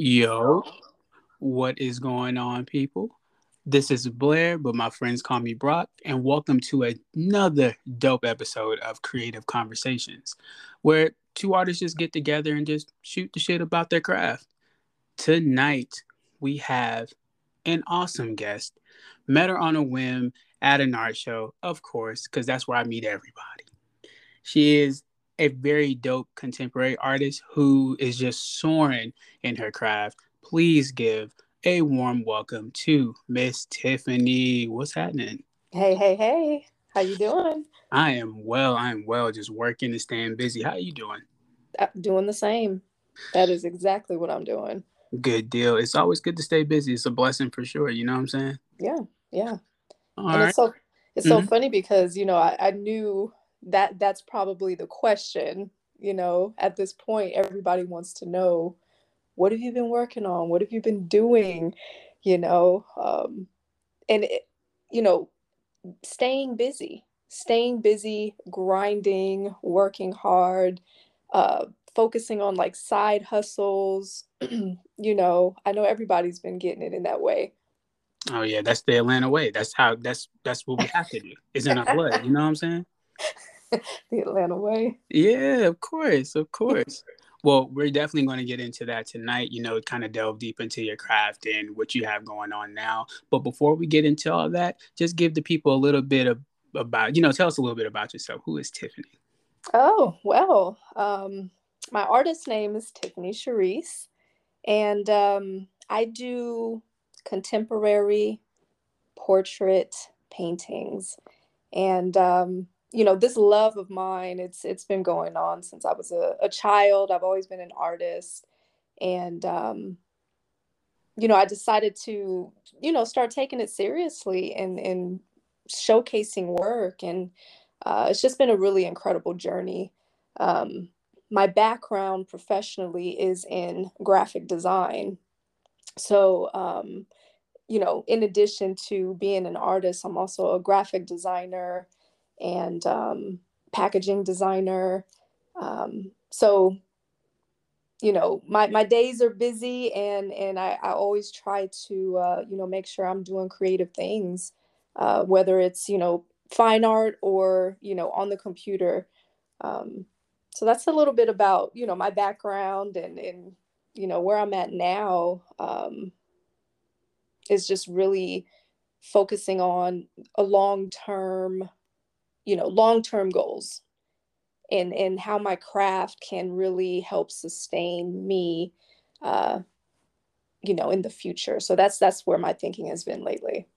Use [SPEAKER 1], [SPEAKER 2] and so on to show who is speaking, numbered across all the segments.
[SPEAKER 1] Yo, what is going on, people? This is Blair, but my friends call me Brock, and welcome to another dope episode of Creative Conversations, where two artists just get together and just shoot the shit about their craft. Tonight, we have an awesome guest. Met her on a whim at an art show, of course, because that's where I meet everybody. She is a very dope contemporary artist who is just soaring in her craft. Please give a warm welcome to Miss Tiffany. What's happening?
[SPEAKER 2] Hey, hey, hey. How you doing?
[SPEAKER 1] I am well. I am well. Just working and staying busy. How you doing?
[SPEAKER 2] Uh, doing the same. That is exactly what I'm doing.
[SPEAKER 1] Good deal. It's always good to stay busy. It's a blessing for sure. You know what I'm saying?
[SPEAKER 2] Yeah, yeah. All and right. it's so it's mm-hmm. so funny because you know I, I knew that that's probably the question you know at this point everybody wants to know what have you been working on? What have you been doing? You know um, and it, you know staying busy staying busy grinding working hard uh, focusing on like side hustles you know i know everybody's been getting it in that way.
[SPEAKER 1] Oh yeah that's the atlanta way. That's how that's that's what we have to do. It's in our blood you know what i'm saying
[SPEAKER 2] the Atlanta way.
[SPEAKER 1] Yeah, of course, of course. well, we're definitely going to get into that tonight, you know, kind of delve deep into your craft and what you have going on now. But before we get into all that, just give the people a little bit of about, you know, tell us a little bit about yourself. Who is Tiffany?
[SPEAKER 2] Oh, well, um, my artist name is Tiffany Charesse, and um, I do contemporary portrait paintings. And um, you know this love of mine it's it's been going on since i was a, a child i've always been an artist and um you know i decided to you know start taking it seriously and and showcasing work and uh, it's just been a really incredible journey. Um, my background professionally is in graphic design. So um, you know in addition to being an artist i'm also a graphic designer and um, packaging designer. Um, so, you know, my, my days are busy and, and I, I always try to, uh, you know, make sure I'm doing creative things, uh, whether it's, you know, fine art or, you know, on the computer. Um, so that's a little bit about, you know, my background and, and, you know, where I'm at now um, is just really focusing on a long-term you know long-term goals and and how my craft can really help sustain me uh you know in the future so that's that's where my thinking has been lately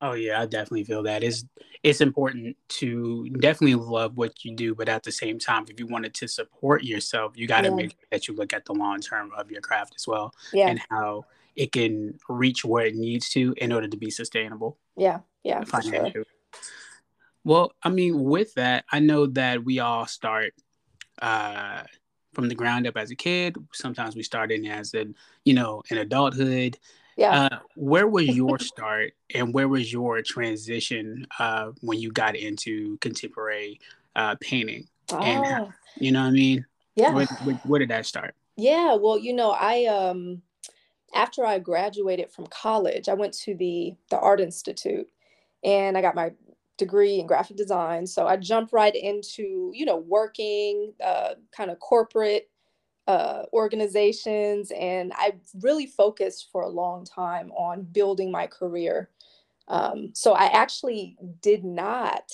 [SPEAKER 1] oh yeah i definitely feel that it's it's important to definitely love what you do but at the same time if you wanted to support yourself you got to yeah. make sure that you look at the long term of your craft as well
[SPEAKER 2] yeah.
[SPEAKER 1] and how it can reach where it needs to in order to be sustainable
[SPEAKER 2] yeah yeah financially sure.
[SPEAKER 1] Well, I mean, with that, I know that we all start uh, from the ground up as a kid. Sometimes we start in as an, you know, in adulthood.
[SPEAKER 2] Yeah.
[SPEAKER 1] Uh, where was your start, and where was your transition uh, when you got into contemporary uh, painting? Oh. And how, you know what I mean?
[SPEAKER 2] Yeah.
[SPEAKER 1] Where, where, where did that start?
[SPEAKER 2] Yeah. Well, you know, I um, after I graduated from college, I went to the the Art Institute and I got my degree in graphic design. So I jumped right into, you know, working uh, kind of corporate uh, organizations. And I really focused for a long time on building my career. Um, so I actually did not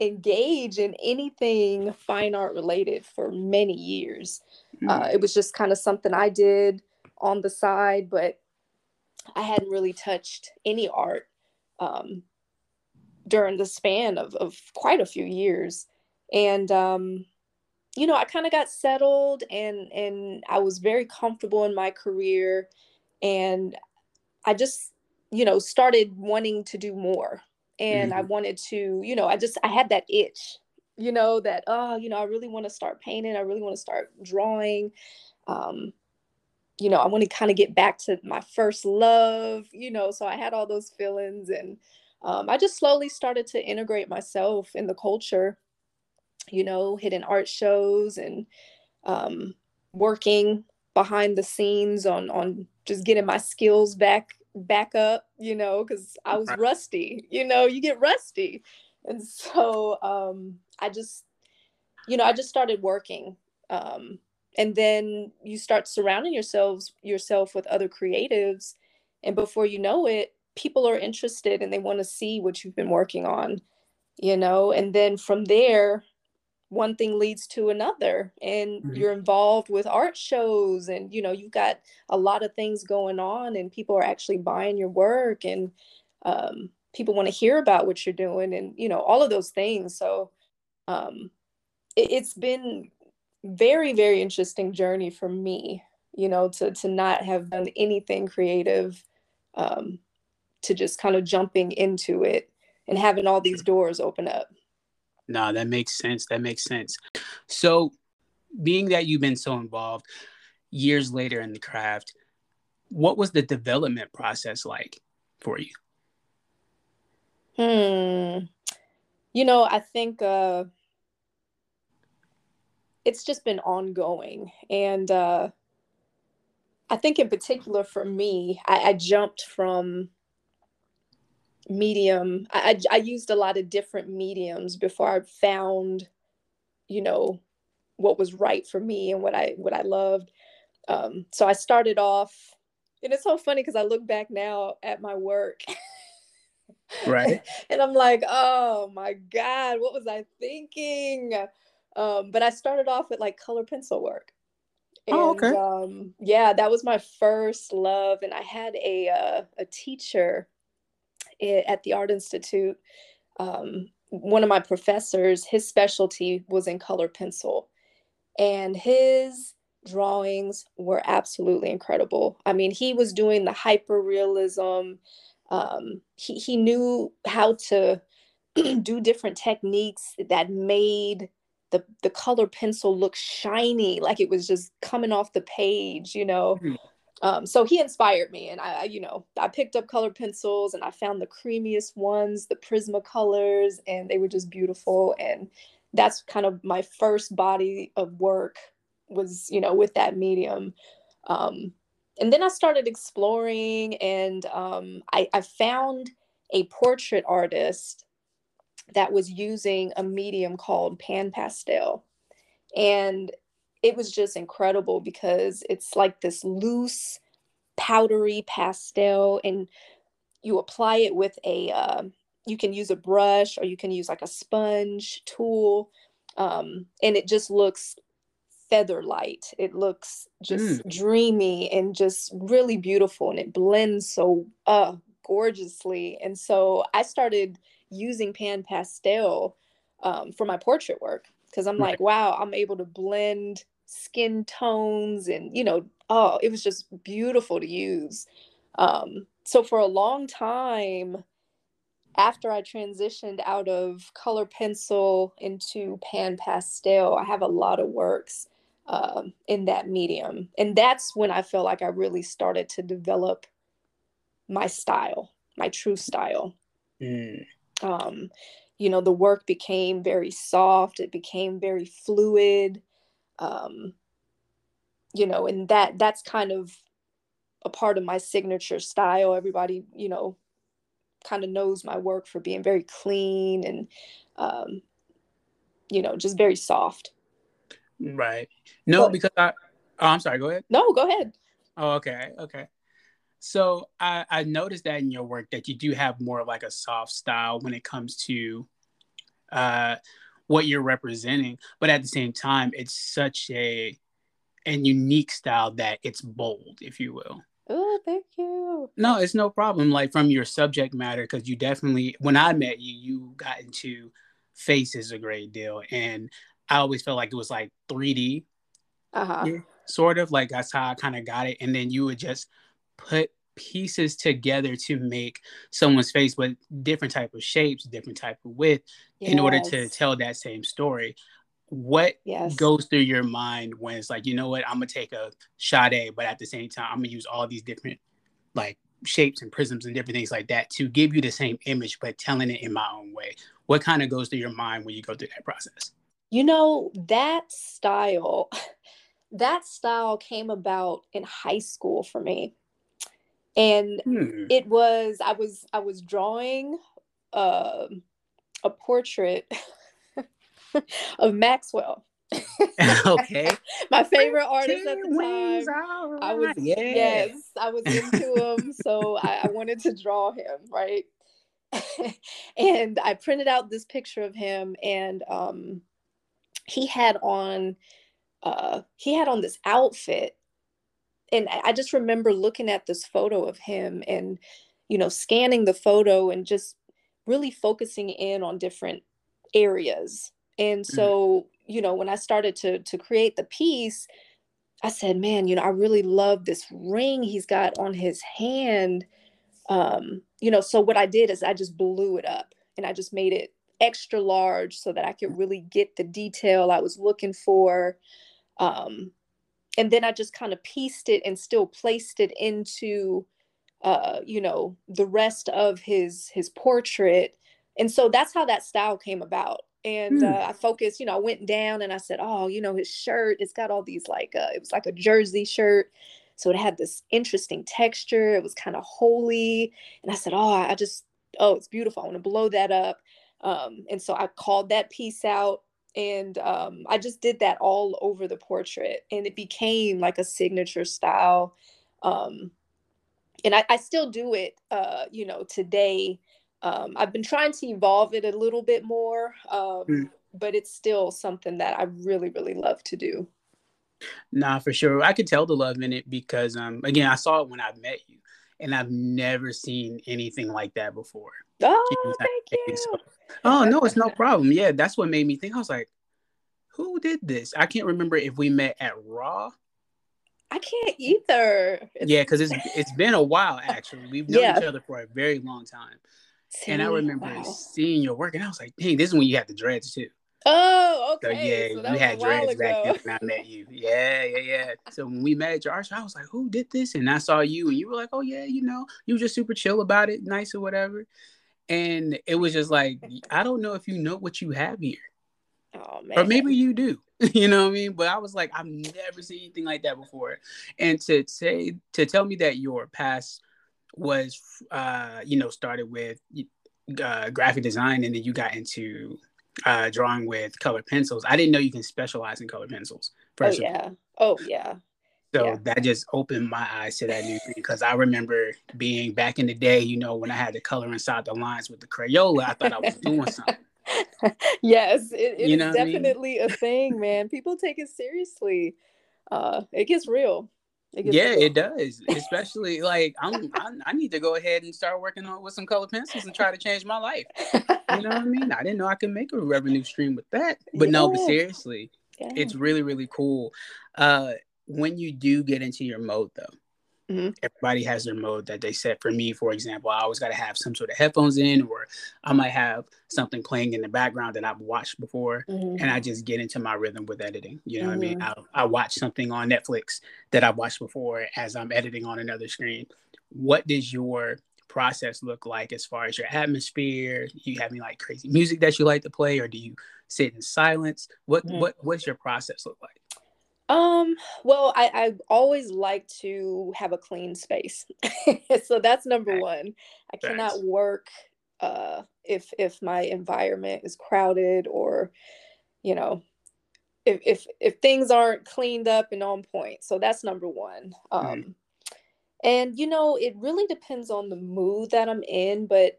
[SPEAKER 2] engage in anything fine art related for many years. Mm-hmm. Uh, it was just kind of something I did on the side, but I hadn't really touched any art um, during the span of, of quite a few years. And, um, you know, I kind of got settled and, and I was very comfortable in my career. And I just, you know, started wanting to do more. And mm-hmm. I wanted to, you know, I just, I had that itch, you know, that, oh, you know, I really want to start painting. I really want to start drawing. Um, you know, I want to kind of get back to my first love, you know, so I had all those feelings and, um, I just slowly started to integrate myself in the culture, you know, hitting art shows and um, working behind the scenes on on just getting my skills back back up, you know, because I was rusty. You know, you get rusty, and so um, I just, you know, I just started working, um, and then you start surrounding yourselves yourself with other creatives, and before you know it, people are interested and they want to see what you've been working on, you know, and then from there one thing leads to another and mm-hmm. you're involved with art shows and you know you've got a lot of things going on and people are actually buying your work and um, people want to hear about what you're doing and you know all of those things so um, it, it's been very very interesting journey for me you know to to not have done anything creative um, to just kind of jumping into it and having all these doors open up
[SPEAKER 1] no, that makes sense. That makes sense. So, being that you've been so involved years later in the craft, what was the development process like for you?
[SPEAKER 2] Hmm. You know, I think uh, it's just been ongoing. And uh, I think, in particular, for me, I, I jumped from medium I, I, I used a lot of different mediums before i found you know what was right for me and what i what i loved. Um, so i started off and it's so funny because i look back now at my work
[SPEAKER 1] right.
[SPEAKER 2] and i'm like oh my god what was i thinking? Um, but i started off with like color pencil work. And, oh, okay. Um, yeah, that was my first love, and I had a uh, a teacher at the Art Institute, um, one of my professors, his specialty was in color pencil. And his drawings were absolutely incredible. I mean, he was doing the hyper realism. Um, he, he knew how to do different techniques that made the, the color pencil look shiny, like it was just coming off the page, you know. Mm-hmm. Um, so he inspired me, and I, you know, I picked up colored pencils, and I found the creamiest ones, the Prismacolors, and they were just beautiful. And that's kind of my first body of work was, you know, with that medium. Um, and then I started exploring, and um, I, I found a portrait artist that was using a medium called pan pastel. And it was just incredible because it's like this loose, powdery pastel, and you apply it with a, uh, you can use a brush or you can use like a sponge tool, um, and it just looks feather light. It looks just mm. dreamy and just really beautiful, and it blends so uh, gorgeously. And so I started using pan pastel um, for my portrait work because I'm right. like, wow, I'm able to blend skin tones and you know oh it was just beautiful to use. Um, so for a long time after i transitioned out of color pencil into pan pastel i have a lot of works um, in that medium. And that's when i felt like i really started to develop my style my true style. Mm. um, you know the work became very soft. It became very fluid um, you know, and that that's kind of a part of my signature style. Everybody, you know, kind of knows my work for being very clean and, um, you know, just very soft.
[SPEAKER 1] Right. No, but, because I. Oh, I'm sorry. Go ahead.
[SPEAKER 2] No, go ahead.
[SPEAKER 1] Oh, okay. Okay. So I, I noticed that in your work that you do have more of like a soft style when it comes to uh, what you're representing but at the same time it's such a and unique style that it's bold if you will.
[SPEAKER 2] Oh thank you.
[SPEAKER 1] No it's no problem like from your subject matter because you definitely when i met you you got into faces a great deal and i always felt like it was like 3d uh-huh. sort of like that's how i kind of got it and then you would just put pieces together to make someone's face with different type of shapes different type of width yes. in order to tell that same story what yes. goes through your mind when it's like you know what i'm gonna take a Sade but at the same time i'm gonna use all these different like shapes and prisms and different things like that to give you the same image but telling it in my own way what kind of goes through your mind when you go through that process
[SPEAKER 2] you know that style that style came about in high school for me. And
[SPEAKER 1] Hmm.
[SPEAKER 2] it was I was I was drawing uh, a portrait of Maxwell.
[SPEAKER 1] okay.
[SPEAKER 2] My favorite artist at the time.
[SPEAKER 1] all
[SPEAKER 2] I was
[SPEAKER 1] right. yeah.
[SPEAKER 2] yes, I was into him, so I, I wanted to draw him, right? and I printed out this picture of him, and um, he had on uh, he had on this outfit, and I just remember looking at this photo of him, and you know, scanning the photo and just really focusing in on different areas. And so, you know, when I started to to create the piece, I said, man, you know, I really love this ring he's got on his hand. Um, you know, so what I did is I just blew it up and I just made it extra large so that I could really get the detail I was looking for. Um, and then I just kind of pieced it and still placed it into uh, you know, the rest of his his portrait. And so that's how that style came about and
[SPEAKER 1] Hmm.
[SPEAKER 2] uh, I focused, you know, I went down and I said, oh, you know, his shirt, it's got all these like, uh, it was like a jersey shirt. So it had this interesting texture. It was kind of holy. And I said, oh, I just, oh, it's beautiful. I want to blow that up. Um, and so I called that piece out and um, I just did that all over the portrait and it became like a signature style. Um, and I, I still do it, uh, you know, today. Um, I've been trying to evolve it a little bit more, um,
[SPEAKER 1] Mm.
[SPEAKER 2] but it's still something that I really, really love to do.
[SPEAKER 1] Nah, for sure. I could tell the love in it because um again I saw it when I met you and I've never seen anything like that before.
[SPEAKER 2] Oh, thank
[SPEAKER 1] think so. Oh no, it's no problem. Yeah, that's what made me think. I was like, who did this? I can't remember if we met at Raw.
[SPEAKER 2] I can't either.
[SPEAKER 1] Yeah, because it's it's been a while actually. We've known
[SPEAKER 2] Yeah.
[SPEAKER 1] each other for a very long time. And I remember
[SPEAKER 2] Wow.
[SPEAKER 1] seeing your work and I was like, dang, this is when you had the dreads too.
[SPEAKER 2] Oh,
[SPEAKER 1] So
[SPEAKER 2] okay.
[SPEAKER 1] yeah,
[SPEAKER 2] so
[SPEAKER 1] you had dreads back then when I met you. Yeah, yeah, yeah. So when we met at your art show, I was like, who did this? And I saw you and you were like, oh yeah, you know, you were just super chill about it, nice or whatever. And it was just like, I don't know if you know what you have here.
[SPEAKER 2] Oh man.
[SPEAKER 1] Or maybe you do. you know what I mean? But I was like, I've never seen anything like that before. And to say to tell me that your past was uh, you know, started with uh, graphic design and then you got into uh, drawing with colored pencils. I didn't know you can specialize in colored pencils.
[SPEAKER 2] Oh
[SPEAKER 1] First
[SPEAKER 2] yeah. Oh yeah.
[SPEAKER 1] So
[SPEAKER 2] yeah.
[SPEAKER 1] that just opened my eyes to that new thing because I remember being back in the day, you know, when I had to color inside the lines with the Crayola, I thought I was doing something.
[SPEAKER 2] yes, it, it
[SPEAKER 1] You
[SPEAKER 2] is
[SPEAKER 1] know what I mean?
[SPEAKER 2] definitely a thing, man. People take it seriously. Uh, it gets real. It gets
[SPEAKER 1] Yeah,
[SPEAKER 2] real.
[SPEAKER 1] it does. Especially like I'm, I, I need to go ahead and start working on with some colored pencils and try to change my life. You know what I mean? I didn't know I could make a revenue stream with that. But no, but seriously,
[SPEAKER 2] Yeah.
[SPEAKER 1] it's really really cool. Uh, when you do get into your mode though,
[SPEAKER 2] Mhm.
[SPEAKER 1] everybody has their mode that they set. For me, for example, I always got to have some sort of headphones in, or I might have something playing in the background that I've watched before
[SPEAKER 2] Mhm.
[SPEAKER 1] and I just get into my rhythm with editing. You know what I mean?
[SPEAKER 2] Mm-hmm.
[SPEAKER 1] I, I watch something on Netflix that I've watched before as I'm editing on another screen. What does your process look like as far as your atmosphere? You have any like crazy music that you like to play, or do you sit in silence? What
[SPEAKER 2] Mhm.
[SPEAKER 1] what what's your process look like?
[SPEAKER 2] Um, well, I, I always like to have a clean space. so that's number
[SPEAKER 1] Facts.
[SPEAKER 2] one. I
[SPEAKER 1] Facts.
[SPEAKER 2] cannot work uh if if my environment is crowded or you know if if if things aren't cleaned up and on point. So that's number one. Um
[SPEAKER 1] Mhm.
[SPEAKER 2] and you know, it really depends on the mood that I'm in, but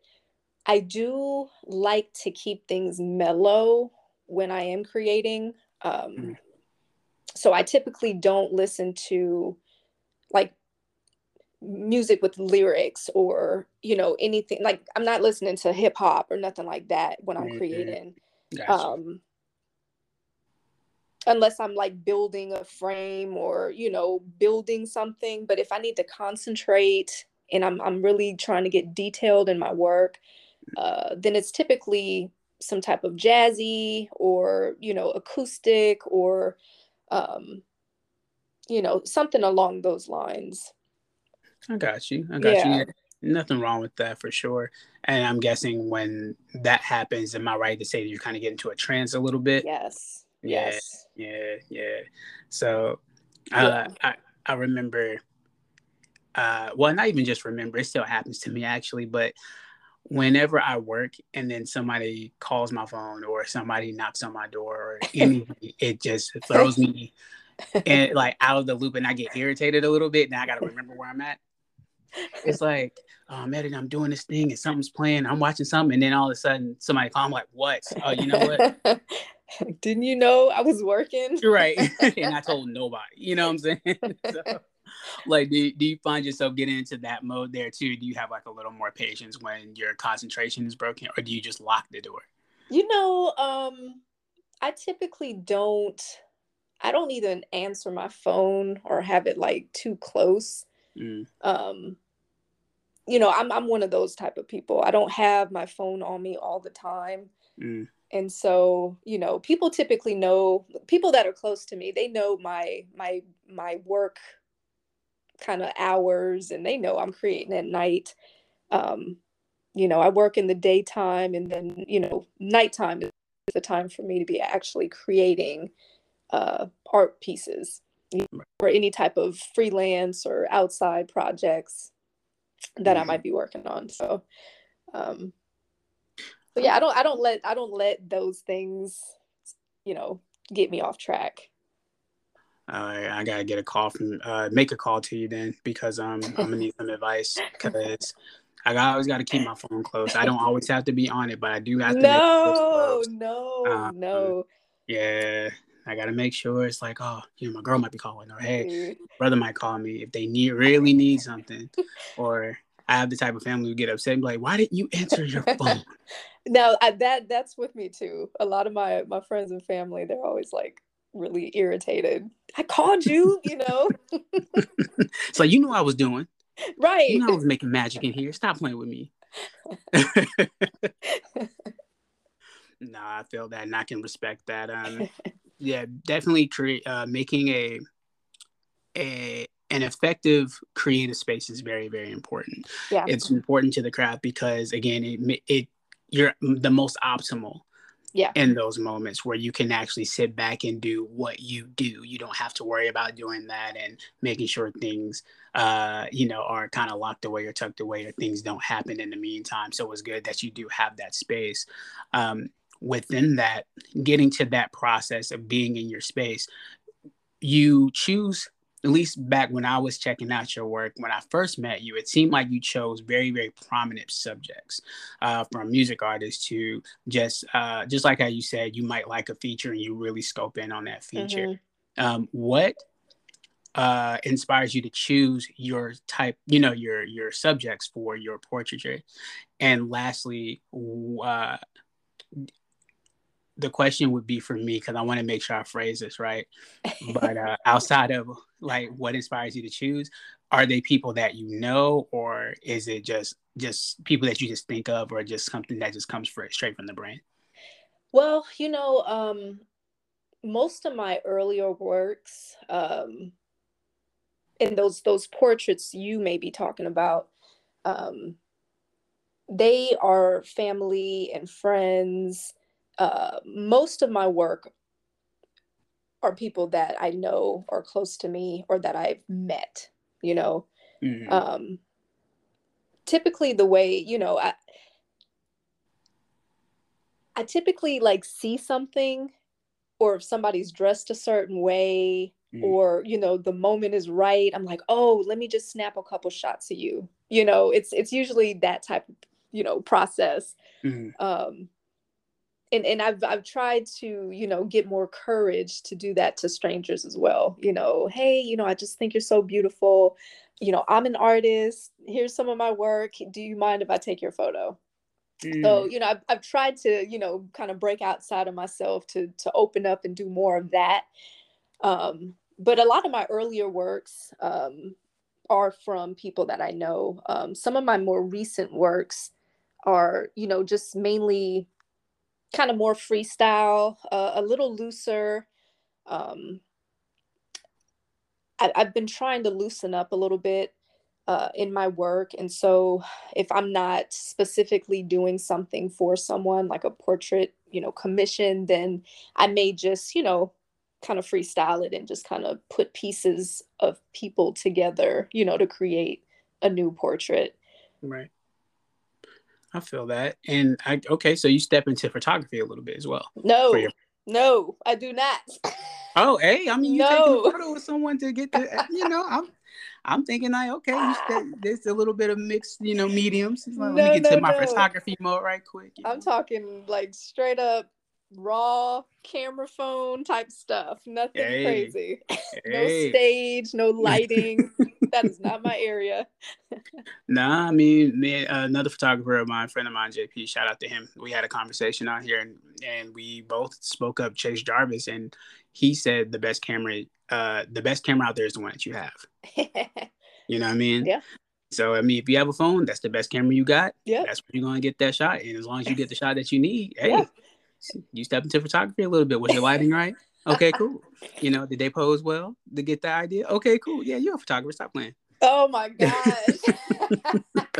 [SPEAKER 2] I do like to keep things mellow when I am creating. Um,
[SPEAKER 1] Mhm.
[SPEAKER 2] So I typically don't listen to like music with lyrics or, you know, anything like I'm not listening to hip hop or nothing like that when I'm
[SPEAKER 1] Mhm.
[SPEAKER 2] creating.
[SPEAKER 1] Gotcha.
[SPEAKER 2] Um, unless I'm like building a frame or, you know, building something. But if I need to concentrate and I'm I'm really trying to get detailed in my work, uh, then it's typically some type of jazzy or, you know, acoustic or um, you know, something along those lines.
[SPEAKER 1] I got you. I got you.
[SPEAKER 2] Yeah.
[SPEAKER 1] Yeah, Nothing wrong with that for sure. And I'm guessing when that happens, am I right to say that you kind of get into a trance a little bit?
[SPEAKER 2] Yes.
[SPEAKER 1] Yeah.
[SPEAKER 2] Yes.
[SPEAKER 1] Yeah, yeah. So Uh, I I remember. Uh, well, not even just remember. It still happens to me actually, but whenever I work and then somebody calls my phone or somebody knocks on my door or anything, it just throws me and like out of the loop and I get irritated a little bit. Now I got to remember where I'm at. It's like, oh, I'm editing, I'm doing this thing and something's playing. I'm watching something. And then all of a sudden somebody call, I'm like, what? Oh, you know what?
[SPEAKER 2] Didn't you know I was working?
[SPEAKER 1] You're right. and I told nobody, you know what I'm saying? so, like, do, do you find yourself getting into that mode there too? Do you have like a little more patience when your concentration is broken or do you just lock the door?
[SPEAKER 2] You know, um, I typically don't I don't even answer my phone or have it like too close. Mm. Um, you know, I'm I'm one of those type of people. I don't have my phone on me all the time. Mm. And so, you know, people typically know people that are close to me, they know my my my work kind of hours and they know I'm creating at night. Um, you know, I work in the daytime and then, you know, nighttime is the time for me to be actually creating uh, art pieces or any type of freelance or outside projects that I might be working on. So, um, so yeah, I don't, I don't let, I don't let those things, you know, get me off track.
[SPEAKER 1] Uh, I gotta get a call from, uh, make a call to you then because um, I'm gonna need some advice because I always got to keep my phone close. I don't always have to be on it, but I do have to.
[SPEAKER 2] No, no, um, no.
[SPEAKER 1] Yeah, I gotta make sure it's like, oh, you know, my girl might be calling, or hey, mm-hmm. brother might call me if they need really need something, or I have the type of family who get upset and be like, why didn't you answer your phone?
[SPEAKER 2] now I, that that's with me too. A lot of my my friends and family, they're always like really irritated. I called you, you know.
[SPEAKER 1] so you knew I was doing.
[SPEAKER 2] Right.
[SPEAKER 1] You know I was making magic in here. Stop playing with me. no, I feel that and I can respect that. Um yeah, definitely create uh, making a a an effective creative space is very very important. Yeah, it's important to the craft because again, it it you're the most optimal.
[SPEAKER 2] Yeah.
[SPEAKER 1] In those moments where you can actually sit back and do what you do, you don't have to worry about doing that and making sure things, uh, you know, are kind of locked away or tucked away, or things don't happen in the meantime. So it's good that you do have that space. Um, within that, getting to that process of being in your space, you choose, at least back when I was checking out your work, when I first met you, it seemed like you chose very, very prominent subjects, uh, from music artists to just, uh, just like how you said, you might like a feature and you really scope in on that feature. Mm-hmm. Um, what uh, inspires you to choose your type, you know, your your subjects for your portraiture? And lastly, uh, the question would be for me because I want to make sure I phrase this right. But uh, outside of like what inspires you to choose, are they people that you know, or is it just just people that you just think of, or just something that just comes for, straight from the brain?
[SPEAKER 2] Well, you know, um, most of my earlier works, um, and those those portraits you may be talking about, um, they are family and friends uh, most of my work are people that I know are close to me or that I've met, you know. Mm-hmm. Um, typically, the way, you know, I, I typically like see something or if somebody's dressed a certain way mm. or you know the moment is right i'm like oh let me just snap a couple shots of you you know it's it's usually that type of you know process mm. um and and I've I've tried to you know get more courage to do that to strangers as well. You know, hey, you know, I just think you're so beautiful. You know, I'm an artist. Here's some of my work. Do you mind if I take your photo? Mm. So you know, I've I've tried to you know kind of break outside of myself to to open up and do more of that. Um, but a lot of my earlier works um, are from people that I know. Um, some of my more recent works are you know just mainly kind of more freestyle, uh, a little looser. Um, I, have been trying to loosen up a little bit uh, in my work. And so if I'm not specifically doing something for someone like a portrait, you know, commission, then I may just, you know, kind of freestyle it and just kind of put pieces of people together, you know, to create a new portrait.
[SPEAKER 1] Right. I feel that. And I okay, so you step into photography a little bit as well.
[SPEAKER 2] No, your... no, I do not.
[SPEAKER 1] Oh, hey, I mean, you no. taking a photo with someone to get the, you know, I'm, I'm thinking like, okay, you there's a little bit of mixed, you know, mediums. Like, no, let me get no, to my no. photography mode right quick.
[SPEAKER 2] I'm know? talking like straight up raw camera phone type stuff. Nothing hey. crazy. no stage, no lighting. That is not my area.
[SPEAKER 1] nah, I mean, me, uh, another photographer of mine, friend of mine, JP. Shout out to him. We had a conversation out here, and and we both spoke up Chase Jarvis, and he said the best camera, uh, the best camera out there is the one that you have. you know what I mean?
[SPEAKER 2] Yeah.
[SPEAKER 1] So I mean, if you have a phone, that's the best camera you got. Yeah. That's where you're gonna get that shot, and as long as you get the shot that you need, hey. Yeah you step into photography a little bit. Was your lighting right? Okay, cool. You know, did they pose well to get the idea? Okay, cool. Yeah, you're a photographer. Stop playing.
[SPEAKER 2] Oh my gosh.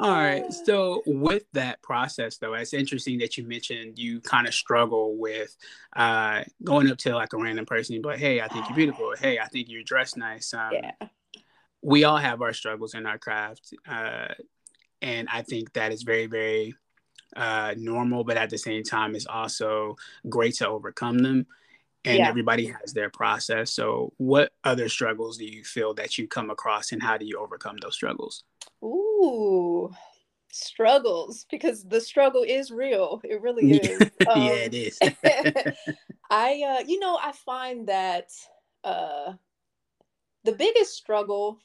[SPEAKER 1] All right. So with that process though, it's interesting that you mentioned you kind of struggle with uh, going up to like a random person and be like, hey, I think you're beautiful. Hey, I think you're dressed nice. Um, yeah. We all have our struggles in our craft. Uh, and I think that is very, very uh, normal, but at the same time, it's also great to overcome them. And yeah. everybody has their process. So, what other struggles do you feel that you come across, and how do you overcome those struggles?
[SPEAKER 2] Ooh, struggles because the struggle is real. It really is.
[SPEAKER 1] Um, yeah, it is.
[SPEAKER 2] I, uh, you know, I find that uh, the biggest struggle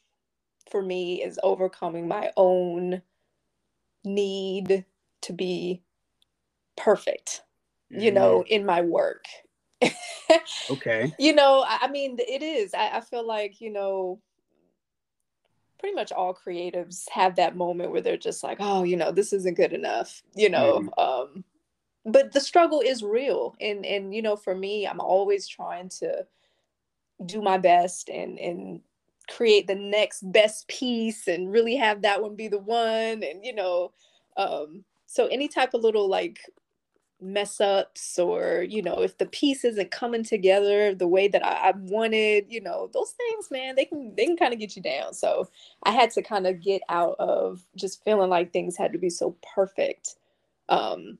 [SPEAKER 2] for me is overcoming my own need to be perfect, you know, mm-hmm. in my work.
[SPEAKER 1] okay.
[SPEAKER 2] You know, I, mean, it is. I, I feel like, you know, pretty much all creatives have that moment where they're just like, oh, you know, this isn't good enough, you know. Mm. Um, but the struggle is real. And and you know, for me, I'm always trying to do my best and and create the next best piece and really have that one be the one and you know um so any type of little like mess ups or you know if the piece isn't coming together the way that I, I wanted you know those things man they can they can kind of get you down so i had to kind of get out of just feeling like things had to be so perfect um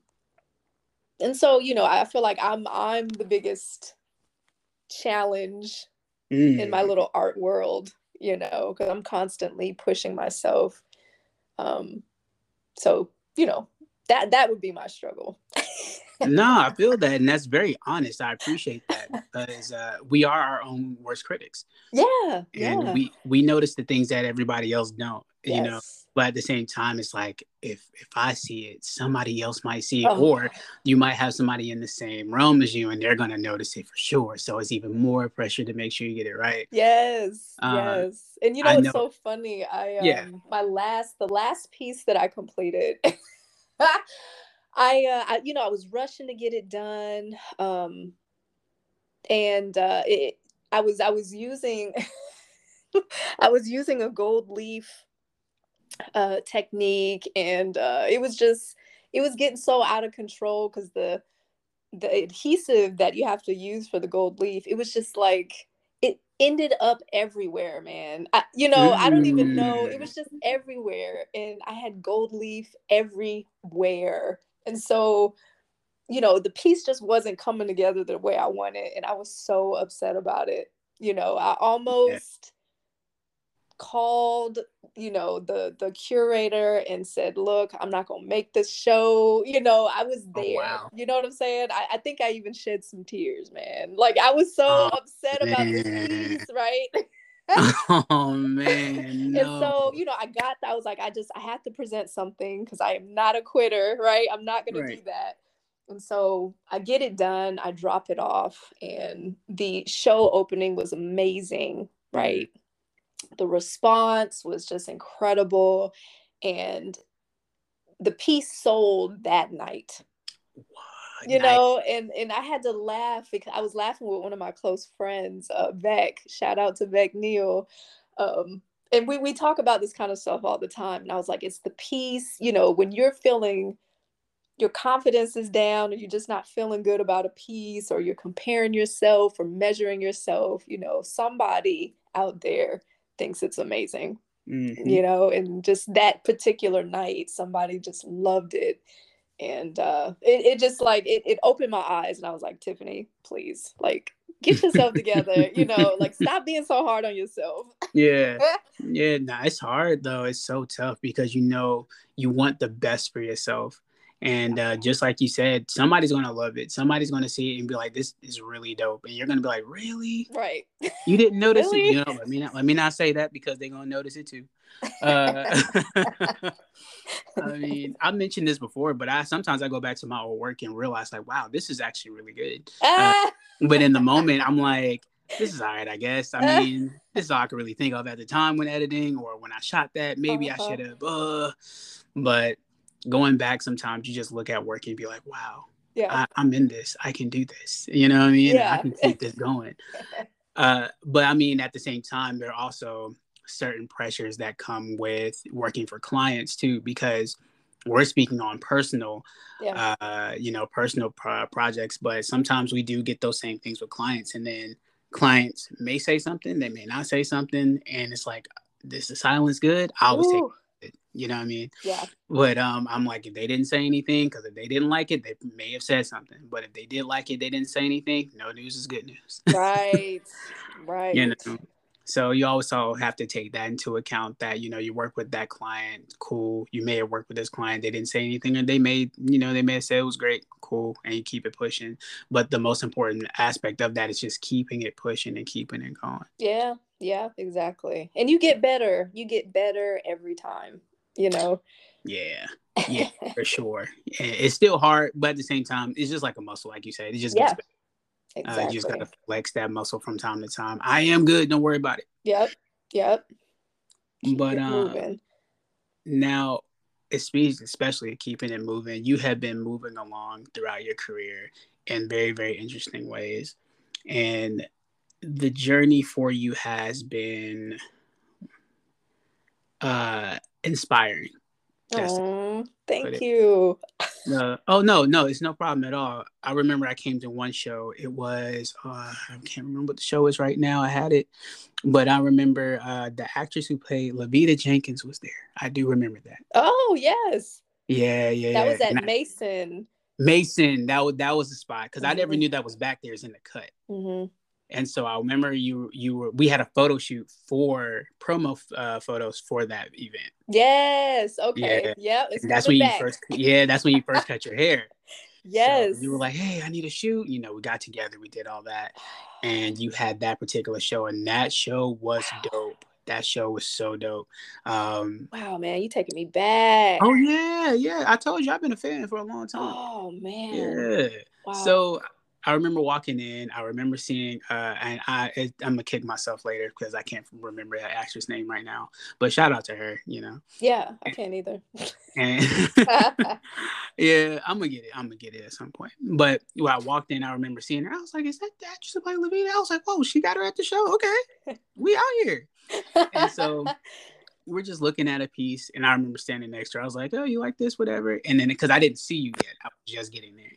[SPEAKER 2] and so you know i feel like i'm i'm the biggest challenge mm. in my little art world, you know, because I'm constantly pushing myself. Um, so you know, that that would be my struggle.
[SPEAKER 1] no, I feel that, and that's very honest. I appreciate that because uh, we are our own worst critics.
[SPEAKER 2] Yeah,
[SPEAKER 1] and
[SPEAKER 2] yeah.
[SPEAKER 1] we we notice the things that everybody else don't. Yes. You know, but at the same time it's like if if i see it somebody else might see it oh. or you might have somebody in the same realm as you and they're going to notice it for sure so it's even more pressure to make sure you get it right
[SPEAKER 2] yes um, yes and you know I it's know. so funny i um yeah. my last the last piece that i completed I, uh, I you know i was rushing to get it done um and uh it i was i was using I was using a gold leaf uh, technique, and uh, it was just it was getting so out of control because the the adhesive that you have to use for the gold leaf, it was just like ended up everywhere, man. I, you know, I don't even know. It mm. was just everywhere, and I had gold leaf everywhere, and so you know the piece just wasn't coming together the way I wanted, and I was so upset about it. You know, I almost called you know the the curator and said look i'm not gonna make this show you know i was oh, there oh, wow. you know what i'm saying I, I think i even shed some tears man like i was so oh, upset man. about this piece right
[SPEAKER 1] oh man
[SPEAKER 2] no. and so you know i got that. i was like i just i have to present something because i am not a quitter right i'm not gonna right. do that and so I get it done, I drop it off, and the show opening was amazing, right? Mm-hmm. The response was just incredible and the piece sold that night what? you know and and i had to laugh because i was laughing with one of my close friends uh Beck. shout out to Beck neal um and we, we talk about this kind of stuff all the time and i was like it's the piece you know when you're feeling your confidence is down or you're just not feeling good about a piece or you're comparing yourself or measuring yourself, you know, somebody out there thinks it's amazing. Mm-hmm. You know, and just that particular night, somebody just loved it. And uh it, it just like it, it opened my eyes and I was like, Tiffany, please, like get yourself together, you know, like stop being so hard on yourself.
[SPEAKER 1] yeah. Yeah, nah, it's hard though. It's so tough because you know you want the best for yourself and uh, just like you said, somebody's gonna love it. Somebody's gonna see it and be like, "This is really dope," and you're gonna be like, "Really?
[SPEAKER 2] Right?
[SPEAKER 1] You didn't notice really? it? You know? Let me not let me not say that because they're gonna notice it too." Uh, I mean, I mentioned this before, but I sometimes I go back to my old work and realize like, wow, this is actually really good. Uh, but in the moment, I'm like, this is all right, I guess. I mean, this is all I could really think of at the time when editing or when I shot that. Maybe uh-huh. I should have. Uh, but going back sometimes you just look at work and be like wow yeah. I, am in this. I can do this. You know what i mean? Yeah. i can keep this going. Uh, but i mean at the same time there are also certain pressures that come with working for clients too because we're speaking on personal yeah. uh, you know personal pro- projects but sometimes we do get those same things with clients and then clients may say something they may not say something and it's like this is silence good i always take you know what I mean?
[SPEAKER 2] Yeah.
[SPEAKER 1] But um, I'm like, if they didn't say anything, because if they didn't like it, they may have said something. But if they did like it, they didn't say anything. No news is good news.
[SPEAKER 2] right. Right.
[SPEAKER 1] You know. So you also have to take that into account that you know you work with that client, cool. You may have worked with this client, they didn't say anything, and they may, you know, they may have said it was great, cool, and you keep it pushing. But the most important aspect of that is just keeping it pushing and keeping it going.
[SPEAKER 2] Yeah, yeah, exactly. And you get better. You get better every time you know?
[SPEAKER 1] Yeah. Yeah for sure. It's still hard but at the same time it's just like a muscle like you said it just yeah. gets better. Exactly. Uh, you just gotta flex that muscle from time to time. I am good don't worry about it.
[SPEAKER 2] Yep yep.
[SPEAKER 1] Keep but um now it's especially keeping it moving you have been moving along throughout your career in very very interesting ways. And the journey for you has been uh inspiring.
[SPEAKER 2] Oh, thank you.
[SPEAKER 1] Uh, oh no, no, it's no problem at all. I remember I came to one show. It was uh, I can't remember what the show is right now. I had it, but I remember uh, the actress who played Lavita Jenkins was there. I do remember that.
[SPEAKER 2] Oh yes.
[SPEAKER 1] Yeah, yeah. Yeah.
[SPEAKER 2] That was at and Mason.
[SPEAKER 1] Mason, that was that was the spot because mm-hmm. I never knew that was back there. Is in the cut.
[SPEAKER 2] Mm-hmm.
[SPEAKER 1] And so I remember you you were we had a photo shoot for promo uh, photos for that event.
[SPEAKER 2] Yes. Okay. Yeah. Yep.
[SPEAKER 1] that's when back. you first yeah that's when you first cut your hair.
[SPEAKER 2] Yes.
[SPEAKER 1] So you were like, hey, I need a shoot. You know, we got together, we did all that, and you had that particular show, and that show was dope. That show was so dope. Um,
[SPEAKER 2] wow, man, you taking me back.
[SPEAKER 1] Oh yeah, yeah. I told you I've been a fan for a long time.
[SPEAKER 2] Oh man.
[SPEAKER 1] Yeah. Wow. So I remember walking in. I remember seeing, uh, and I it, I'm gonna kick myself later because I can't remember that actress name right now. But shout out to her, you know.
[SPEAKER 2] Yeah, I can't either.
[SPEAKER 1] And yeah, I'm gonna get it. I'm gonna get it at some point. But when I walked in, I remember seeing her. I was like, "Is that the actress who played Lavita?" I was like, "Whoa, she got her at the show. Okay, we out here." and so we're just looking at a piece, and I remember standing next to her. I was like, "Oh, you like this? Whatever." And then because I didn't see you yet, I was just getting there.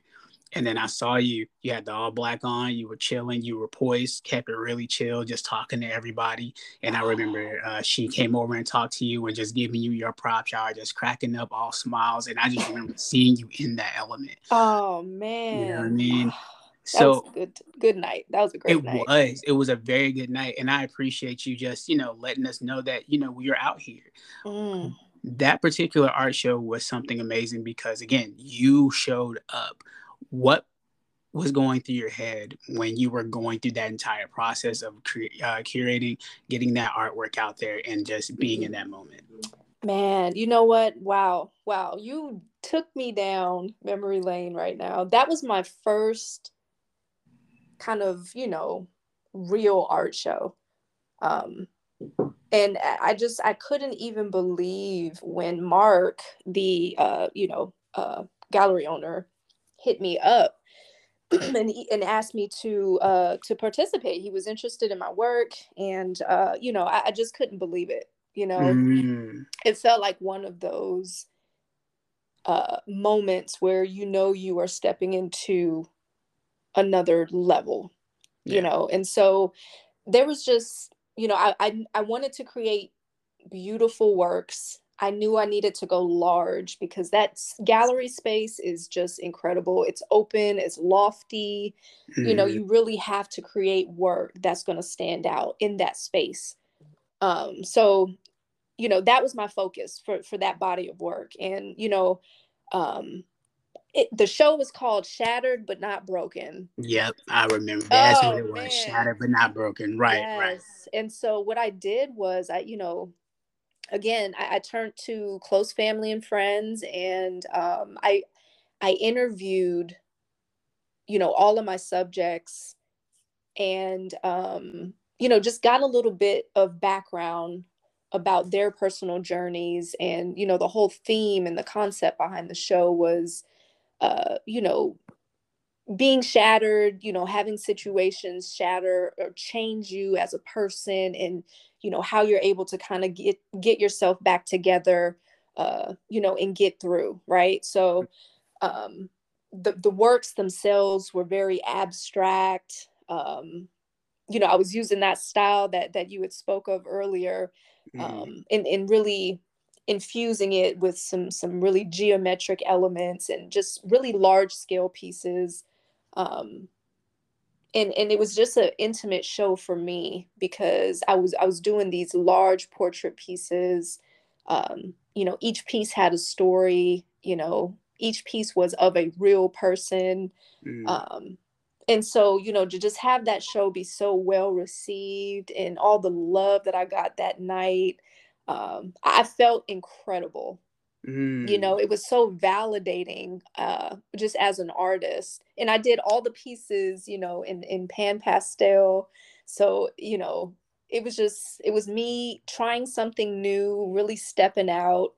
[SPEAKER 1] And then I saw you, you had the all black on, you were chilling, you were poised, kept it really chill, just talking to everybody. And I remember uh, she came over and talked to you and just giving you your props, y'all just cracking up, all smiles. And I just remember seeing you in that element.
[SPEAKER 2] Oh, man.
[SPEAKER 1] You know what I mean?
[SPEAKER 2] That so good good night. That was a great
[SPEAKER 1] it
[SPEAKER 2] night.
[SPEAKER 1] It was. It was a very good night. And I appreciate you just, you know, letting us know that, you know, we are out here.
[SPEAKER 2] Mm.
[SPEAKER 1] That particular art show was something amazing because again, you showed up what was going through your head when you were going through that entire process of cre- uh, curating, getting that artwork out there, and just being in that moment?
[SPEAKER 2] Man, you know what? Wow, wow, you took me down memory lane right now. That was my first kind of, you know, real art show. Um, and I just I couldn't even believe when Mark, the uh, you know, uh, gallery owner, hit me up and he, and asked me to uh to participate. He was interested in my work, and uh, you know, I, I just couldn't believe it. You know,
[SPEAKER 1] mm.
[SPEAKER 2] it felt like one of those uh, moments where you know you are stepping into another level, yeah. you know. And so there was just, you know, I, I I wanted to create beautiful works. I knew I needed to go large because that gallery space is just incredible. It's open, it's lofty. Mm-hmm. You know, mm-hmm. you really have to create work that's going to stand out in that space. Um, so you know that was my focus for for that body of work and you know um it, the show was called shattered but not broken
[SPEAKER 1] yep i remember that's oh, what it was man. shattered but not broken right yes. right
[SPEAKER 2] and so what i did was i you know again I, I turned to close family and friends and um i i interviewed you know all of my subjects and um you know just got a little bit of background about their personal journeys and you know the whole theme and the concept behind the show was uh you know being shattered you know having situations shatter or change you as a person and you know how you're able to kind of get get yourself back together uh you know and get through right so um the the works themselves were very abstract um you know i was using that style that that you had spoke of earlier mm. um, and, and really infusing it with some some really geometric elements and just really large scale pieces um, and and it was just an intimate show for me because I was I was doing these large portrait pieces. Um, you know each piece had a story you know each piece was of a real person. Mm. um, and so you know to just have that show be so well received and all the love that i got that night um, i felt incredible mm. you know it was so validating uh, just as an artist and i did all the pieces you know in in pan pastel so you know it was just it was me trying something new really stepping out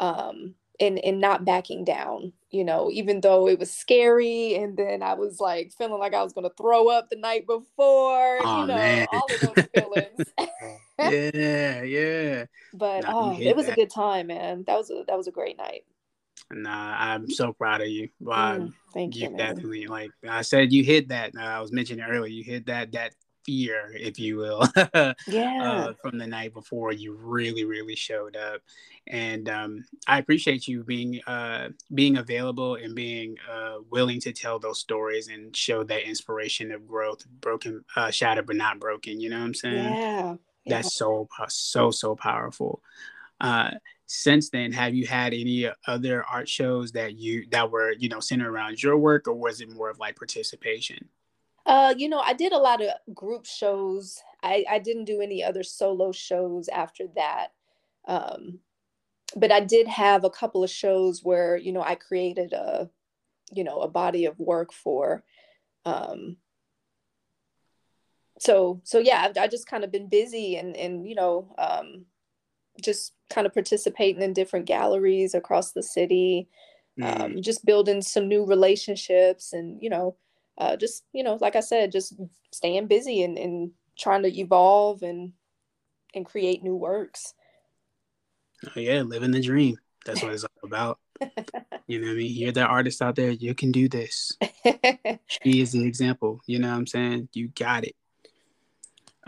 [SPEAKER 2] um, and and not backing down you know even though it was scary and then i was like feeling like i was going to throw up the night before oh, you know man. all of those feelings
[SPEAKER 1] yeah yeah
[SPEAKER 2] but nah, oh it was that. a good time man that was a that was a great night
[SPEAKER 1] Nah, I'm so proud of you. Wow,
[SPEAKER 2] mm, thank you.
[SPEAKER 1] you definitely, like I said, you hit that. Uh, I was mentioning earlier, you hit that that fear, if you will,
[SPEAKER 2] yeah,
[SPEAKER 1] uh, from the night before. You really, really showed up, and um, I appreciate you being uh, being available and being uh, willing to tell those stories and show that inspiration of growth, broken, uh, shattered but not broken. You know what I'm saying?
[SPEAKER 2] Yeah,
[SPEAKER 1] that's so so so powerful. Uh, since then, have you had any other art shows that you that were you know centered around your work, or was it more of like participation?
[SPEAKER 2] Uh, you know, I did a lot of group shows. I, I didn't do any other solo shows after that. Um, but I did have a couple of shows where, you know, I created a, you know, a body of work for. Um, so, so yeah, I've, I just kind of been busy and, and, you know, um, just kind of participating in different galleries across the city, mm. um, just building some new relationships and, you know, uh, just you know like i said just staying busy and, and trying to evolve and and create new works.
[SPEAKER 1] Oh yeah living the dream. That's what it's all about. You know what i mean? You're the artist out there you can do this. She is the example you know what i'm saying? You got it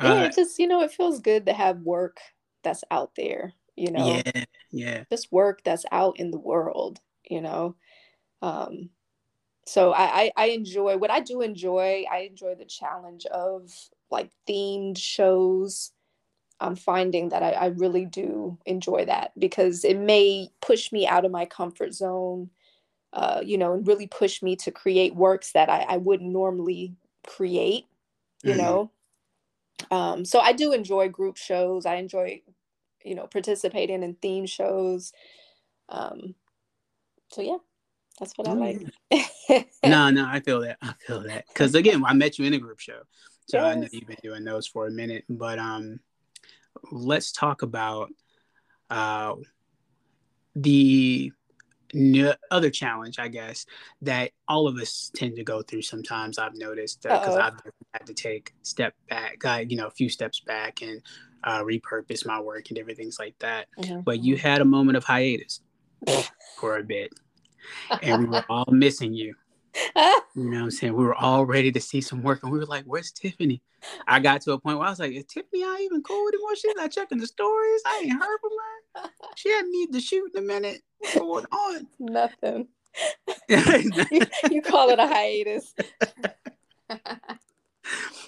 [SPEAKER 2] yeah uh, just you know it feels good to have work that's out there you know
[SPEAKER 1] yeah yeah
[SPEAKER 2] just work that's out in the world you know um so I, I, I enjoy what I do enjoy. I enjoy the challenge of like themed shows. I'm finding that I, I really do enjoy that because it may push me out of my comfort zone, uh, you know, and really push me to create works that I, I wouldn't normally create, you mm-hmm. know. Um, so I do enjoy group shows. I enjoy, you know, participating in theme shows. Um, so yeah. That's what I like.
[SPEAKER 1] no, no, I feel that. I feel that. Because again, I met you in a group show. So yes. I know you've been doing those for a minute. But um let's talk about uh the other challenge, I guess, that all of us tend to go through sometimes. I've noticed because uh, I've had to take step back, uh, you know, a few steps back and uh, repurpose my work and different things like that. Mm-hmm. But you had a moment of hiatus for a bit and we were all missing you. You know what I'm saying? We were all ready to see some work, and we were like, "Where's Tiffany?" I got to a point where I was like, "Is Tiffany not even cool anymore? She's not checking the stories. I ain't heard from her. She hadn't need to shoot in a minute. What's going on?"
[SPEAKER 2] Nothing. you, you call it a hiatus.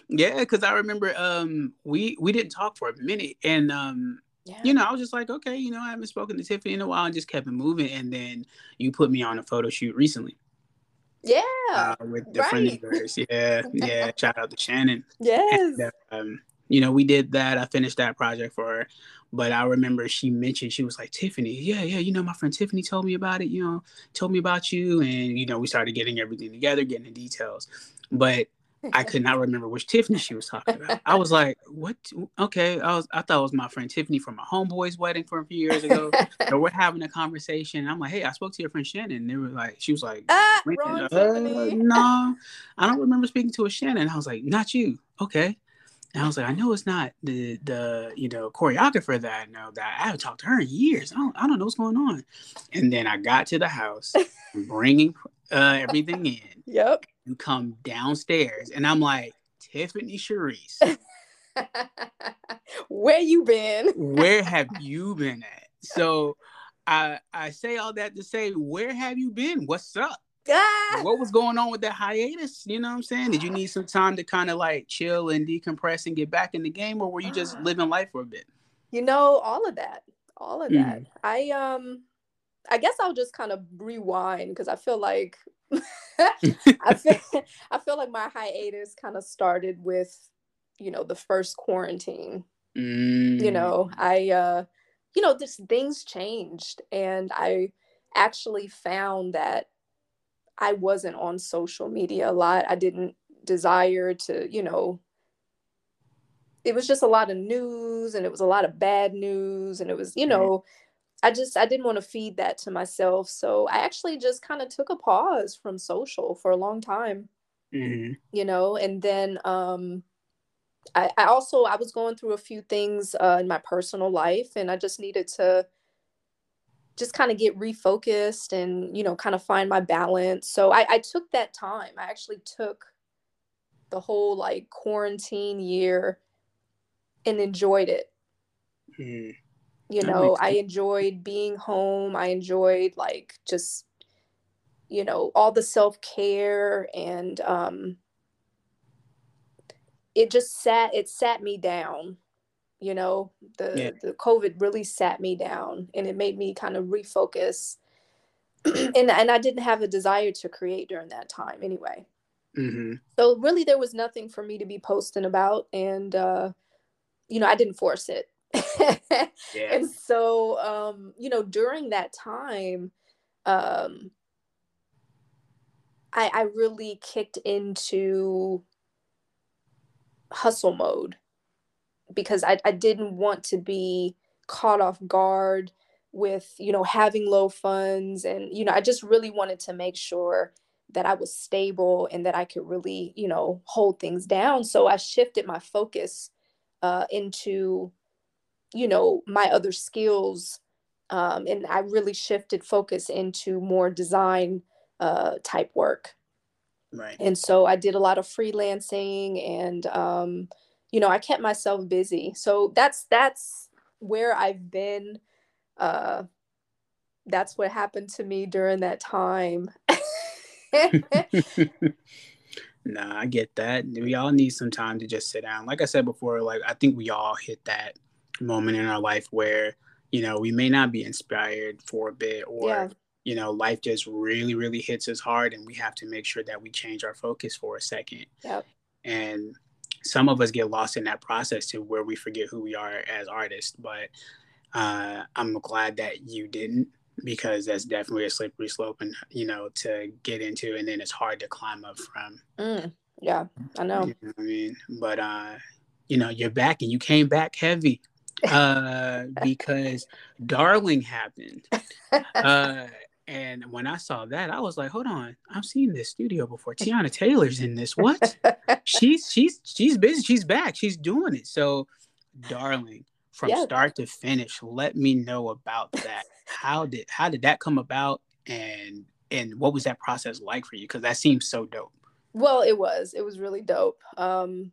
[SPEAKER 1] yeah, because I remember um we we didn't talk for a minute, and um yeah. you know I was just like, okay, you know I haven't spoken to Tiffany in a while, and just kept it moving, and then you put me on a photo shoot recently.
[SPEAKER 2] Yeah,
[SPEAKER 1] uh, with the right. Yeah, yeah. Shout out to Shannon.
[SPEAKER 2] Yes.
[SPEAKER 1] And, um, you know, we did that. I finished that project for her. But I remember she mentioned she was like Tiffany, yeah, yeah, you know, my friend Tiffany told me about it. You know, told me about you, and you know, we started getting everything together, getting the details. But I could not remember which Tiffany she was talking about. I was like, "What? Okay." I was. I thought it was my friend Tiffany from my homeboy's wedding from a few years ago. so we're having a conversation. I'm like, "Hey, I spoke to your friend Shannon." And they were like, "She was like,
[SPEAKER 2] ah, uh,
[SPEAKER 1] no, I don't remember speaking to a Shannon." I was like, "Not you, okay." And I was like, I know it's not the the you know choreographer that I know that I haven't talked to her in years. I don't I don't know what's going on. And then I got to the house, bringing uh, everything in.
[SPEAKER 2] Yep.
[SPEAKER 1] You come downstairs, and I'm like, Tiffany Charesse.
[SPEAKER 2] Where you been?
[SPEAKER 1] Where have you been at? So I I say all that to say, where have you been? What's up? What was going on with that hiatus? You know what I'm saying? Did you need some time to kind of like chill and decompress and get back in the game, or were you just living life for a bit?
[SPEAKER 2] You know, all of that. All of mm. that. I um I guess I'll just kind of rewind because I feel like I feel I feel like my hiatus kind of started with, you know, the first quarantine.
[SPEAKER 1] Mm.
[SPEAKER 2] You know, I uh you know, just things changed and I actually found that I wasn't on social media a lot. I didn't desire to, you know, it was just a lot of news and it was a lot of bad news and it was, you know, I just I didn't want to feed that to myself. So I actually just kind of took a pause from social for a long time.
[SPEAKER 1] Mm-hmm.
[SPEAKER 2] You know, and then um I, I also I was going through a few things uh, in my personal life and I just needed to just kind of get refocused and you know kind of find my balance. So I, I took that time. I actually took the whole like quarantine year and enjoyed it.
[SPEAKER 1] Mm.
[SPEAKER 2] you know i enjoyed being home. I enjoyed like just you know all the self-care and um it just sat it sat me down you know the yeah. the covid really sat me down and it made me kind of refocus and and i didn't have a desire to create during that time anyway
[SPEAKER 1] mm-hmm.
[SPEAKER 2] so really there was nothing for me to be posting about and uh you know i didn't force it yeah. and so um you know during that time um i i really kicked into hustle mode because I, I didn't want to be caught off guard with you know having low funds. And you know i just really wanted to make sure that i was stable and that i could really you know hold things down. So i shifted my focus uh, into you know my other skills um, and i really shifted focus into more design uh, type work.
[SPEAKER 1] Right.
[SPEAKER 2] And so i did a lot of freelancing and um, you know, I kept myself busy. So that's that's where I've been. Uh, that's what happened to me during that time.
[SPEAKER 1] nah, I get that. We all need some time to just sit down. Like I said before, like I think we all hit that moment in our life where, you know, we may not be inspired for a bit or yeah. you know, life just really, really hits us hard and we have to make sure that we change our focus for a second.
[SPEAKER 2] Yep.
[SPEAKER 1] And some of us get lost in that process to where we forget who we are as artists. But uh, I'm glad that you didn't because that's definitely a slippery slope and you know to get into and then it's hard to climb up from
[SPEAKER 2] mm, yeah i know.
[SPEAKER 1] You know i mean but uh you know you're back and you came back heavy uh because darling happened uh and when I saw that, I was like, "Hold on, I've seen this studio before. Teyana Taylor's in this. What? she's she's she's busy. She's back. She's doing it." So, darling, from yeah. start to finish, let me know about that. How did how did that come about? And and what was that process like for you? Because that seems so dope.
[SPEAKER 2] Well, it was. It was really dope. Um,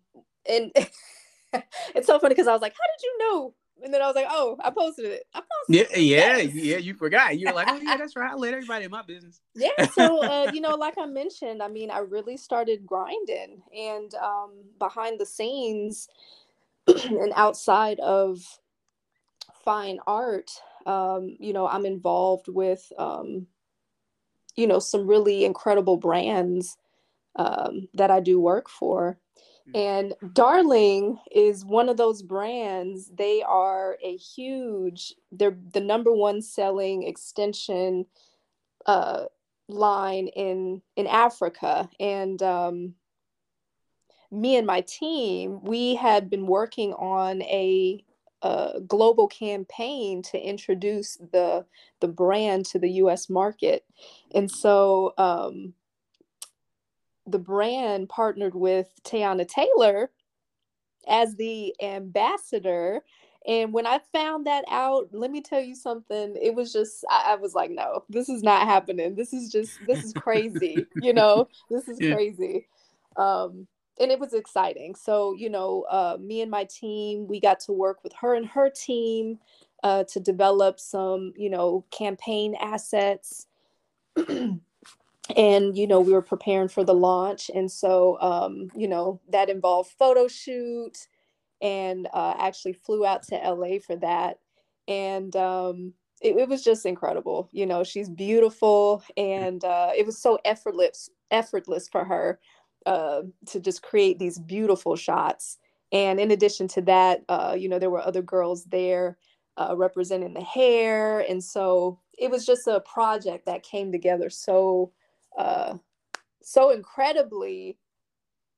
[SPEAKER 2] and it's so funny because I was like, "How did you know?" And then I was like, "Oh, I posted it. I posted
[SPEAKER 1] yeah, it. Yeah, yes. yeah, You forgot. You were like, "Oh yeah, that's right. I let everybody in my business."
[SPEAKER 2] yeah. So uh, you know, like I mentioned, I mean, I really started grinding, and um, behind the scenes, and outside of fine art, um, you know, I'm involved with, um, you know, some really incredible brands um, that I do work for. Mm. And Darling is one of those brands. They are a huge, they're the number one selling extension uh, line in in Africa. And um, me and my team, we had been working on a, a global campaign to introduce the the brand to the U.S. market. And so um, the brand partnered with Teyana Taylor as the ambassador. And when I found that out, let me tell you something. It was just, I, I was like, no, this is not happening. This is just, this is crazy. you know, this is yeah. crazy. Um, and it was exciting. So, you know, uh, me and my team, we got to work with her and her team uh, to develop some, you know, campaign assets. and you know we were preparing for the launch and so um, you know that involved photo shoot and uh, actually flew out to la for that and um, it, it, was just incredible you know she's beautiful and uh, it was so effortless effortless for her uh, to just create these beautiful shots and in addition to that uh, you know there were other girls there uh, representing the hair and so it was just a project that came together so uh, so incredibly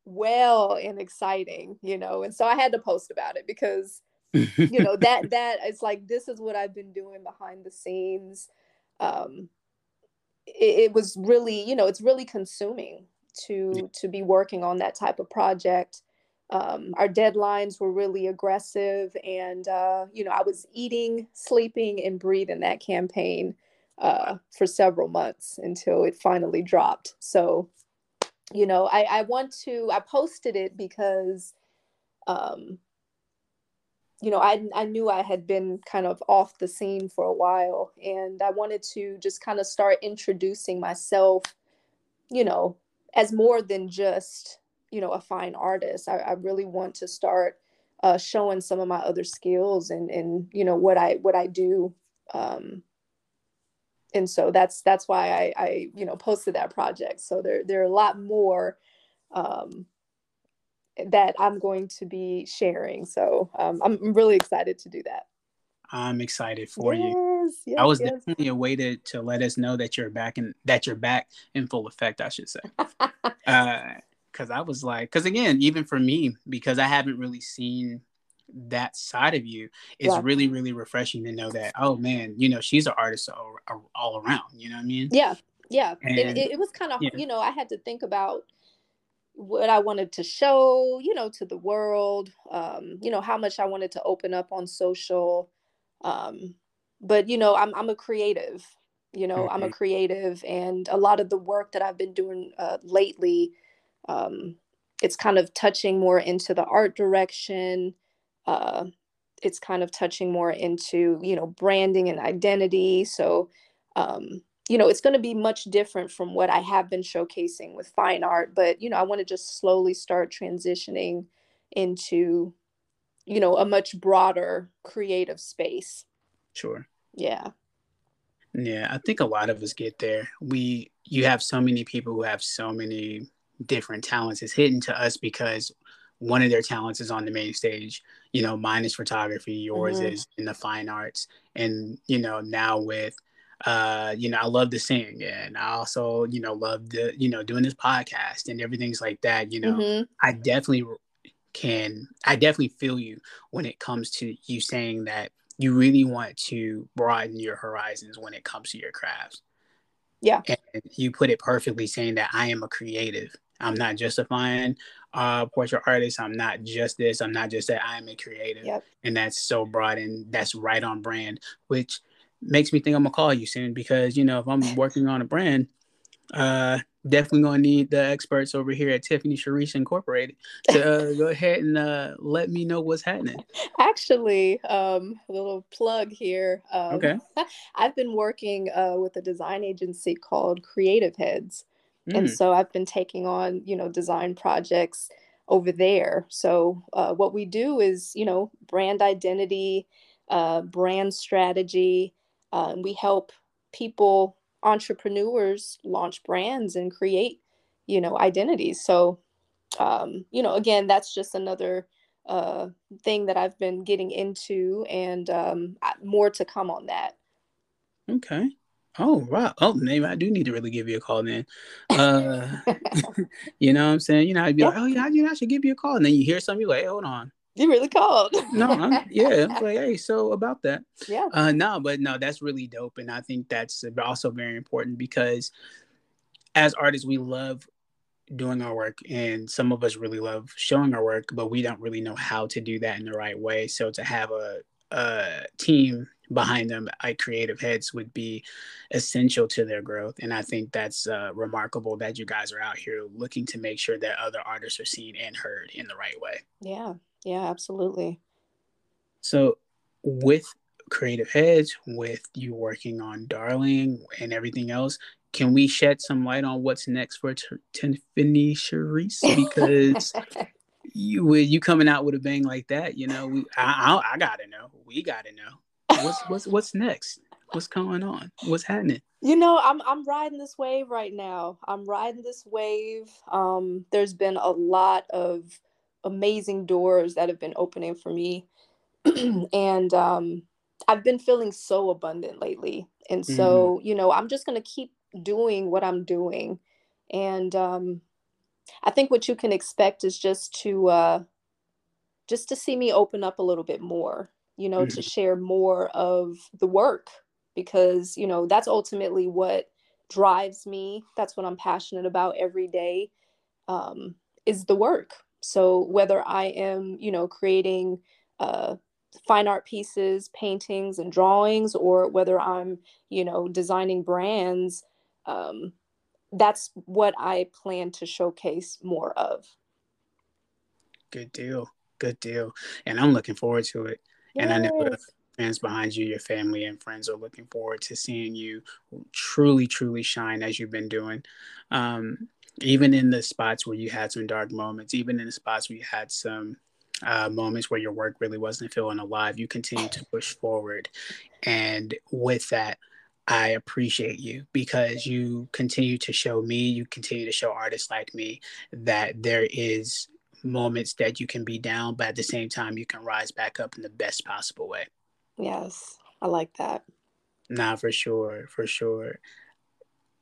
[SPEAKER 2] well and exciting, you know. And so I had to post about it because you know that that is like this is what I've been doing behind the scenes. Um, it, it was really, you know, it's really consuming to to be working on that type of project. Um, our deadlines were really aggressive, and uh, you know, I was eating, sleeping, and breathing that campaign uh, for several months until it finally dropped. So, you know, I, I want to, I posted it because, um, you know, I, I knew I had been kind of off the scene for a while and I wanted to just kind of start introducing myself, you know, as more than just, you know, a fine artist. I, I really want to start uh, showing some of my other skills and, and, you know, what I, what I do um, and so that's that's why I, I you know posted that project. So there there are a lot more um, that I'm going to be sharing. So um, I'm really excited to do that.
[SPEAKER 1] I'm excited for
[SPEAKER 2] yes,
[SPEAKER 1] you.
[SPEAKER 2] Yes,
[SPEAKER 1] I was
[SPEAKER 2] yes.
[SPEAKER 1] definitely a way to, to let us know that you're back and that you're back in full effect, I should say. uh, cause I was like, cause again, even for me, because I haven't really seen that side of you it's yeah. really really refreshing to know that oh man you know she's an artist all, all around you know what i mean
[SPEAKER 2] yeah yeah and, it, it, was kind of yeah. you know i had to think about what i wanted to show you know to the world um you know how much i wanted to open up on social um but you know i'm, I'm a creative you know mm-hmm. i'm a mm-hmm. creative and a lot of the work that i've been doing uh, lately um it's kind of touching more into the art direction uh, it's kind of touching more into you know branding and identity. So um, you know it's going to be much different from what i have been showcasing with fine art but you know i want to just slowly start transitioning into you know a much broader creative space.
[SPEAKER 1] Sure.
[SPEAKER 2] Yeah.
[SPEAKER 1] Yeah i think a lot of us get there. We you have so many people who have so many different talents. It's hidden to us because one of their talents is on the main stage. You know, mine is photography, yours mm-hmm. is in the fine arts. And, you know, now with uh, you know, I love to sing and I also, you know, love the, you know, doing this podcast and everything's like that, you know. Mm-hmm. I definitely can I definitely feel you when it comes to you saying that you really want to broaden your horizons when it comes to your crafts.
[SPEAKER 2] Yeah.
[SPEAKER 1] And you put it perfectly saying that I am a creative. I'm not just a fine uh, portrait artist. I'm not just this. I'm not just that. I'm a creative,
[SPEAKER 2] yep.
[SPEAKER 1] and that's so broad and that's right on brand. Which makes me think I'm gonna call you soon because you know if I'm working on a brand, Uh, definitely gonna need the experts over here at Tiffany Charesse Incorporated to uh, go ahead and uh, let me know what's happening.
[SPEAKER 2] Actually, um, a little plug here. Um,
[SPEAKER 1] Okay.
[SPEAKER 2] I've been working uh, with a design agency called Creative Heads, and
[SPEAKER 1] Mm,
[SPEAKER 2] so I've been taking on you know design projects over there. So uh, what we do is you know brand identity, uh, brand strategy. Uh, we help people, entrepreneurs, launch brands and create you know identities. So um, you know, again, that's just another uh, thing that I've been getting into, and um, more to come on that.
[SPEAKER 1] okay. Oh wow. Oh, maybe I do need to really give you a call then. Uh, you know what I'm saying? You know, I'd be
[SPEAKER 2] Yeah.
[SPEAKER 1] like, oh yeah, I, I should give you a call, and then you hear something, you're like, hey, hold on.
[SPEAKER 2] You really called.
[SPEAKER 1] No, I'm, yeah. I'm like, hey, so about that.
[SPEAKER 2] yeah.
[SPEAKER 1] Uh, no, but no, that's really dope, and I think that's also very important because as artists, we love doing our work, and some of us really love showing our work, but we don't really know how to do that in the right way. So to have a, a team behind them, like creative heads, would be essential to their growth, and I think that's uh, remarkable that you guys are out here looking to make sure that other artists are seen and heard in the right way.
[SPEAKER 2] Yeah. Yeah. Absolutely.
[SPEAKER 1] So, with Creative Heads, with you working on Darling and everything else, can we shed some light on what's next for T- Tiffany Charesse? Because you with you coming out with a bang like that, you know, we I, I I gotta know, we gotta know what's what's what's next, what's going on, what's happening.
[SPEAKER 2] You know, I'm I'm riding this wave right now. I'm riding this wave. Um, there's been a lot of amazing doors that have been opening for me, and um, I've been feeling so abundant lately. And so, you know, I'm just gonna keep doing what I'm doing, and um, I think what you can expect is just to uh, just to see me open up a little bit more. You know, to share more of the work because you know that's ultimately what drives me. That's what i'm passionate about every day um, is the work. So whether i am you know creating uh, fine art pieces paintings and drawings or whether i'm you know designing brands um, that's what i plan to showcase more of.
[SPEAKER 1] Good deal, good deal, and I'm looking forward to it. And I know the fans behind you, your family and friends are looking forward to seeing you truly, truly shine as you've been doing. Um, even in the spots where you had some dark moments, even in the spots where you had some uh, moments where your work really wasn't feeling alive, you continue to push forward. And with that, I appreciate you because you continue to show me, you continue to show artists like me that there is moments that you can be down, but at the same time, you can rise back up in the best possible way.
[SPEAKER 2] yes i like that
[SPEAKER 1] Nah, for sure, for sure.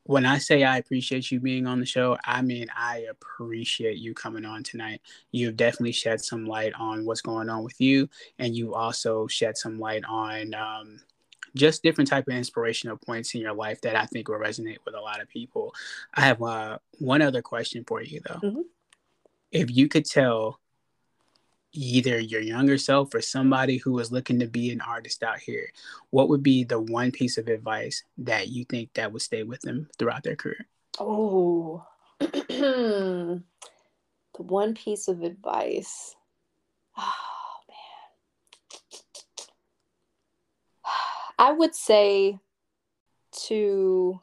[SPEAKER 1] When I say I appreciate you being on the show, I mean I appreciate you coming on tonight. You've definitely shed some light on what's going on with you, and you also shed some light on um, just different type of inspirational points in your life that I think will resonate with a lot of people. I have uh, one other question for you though.
[SPEAKER 2] Mhm.
[SPEAKER 1] If you could tell either your younger self or somebody who is looking to be an artist out here, what would be the one piece of advice that you think that would stay with them throughout their career?
[SPEAKER 2] Oh, the one piece of advice. Oh, man. I would say to,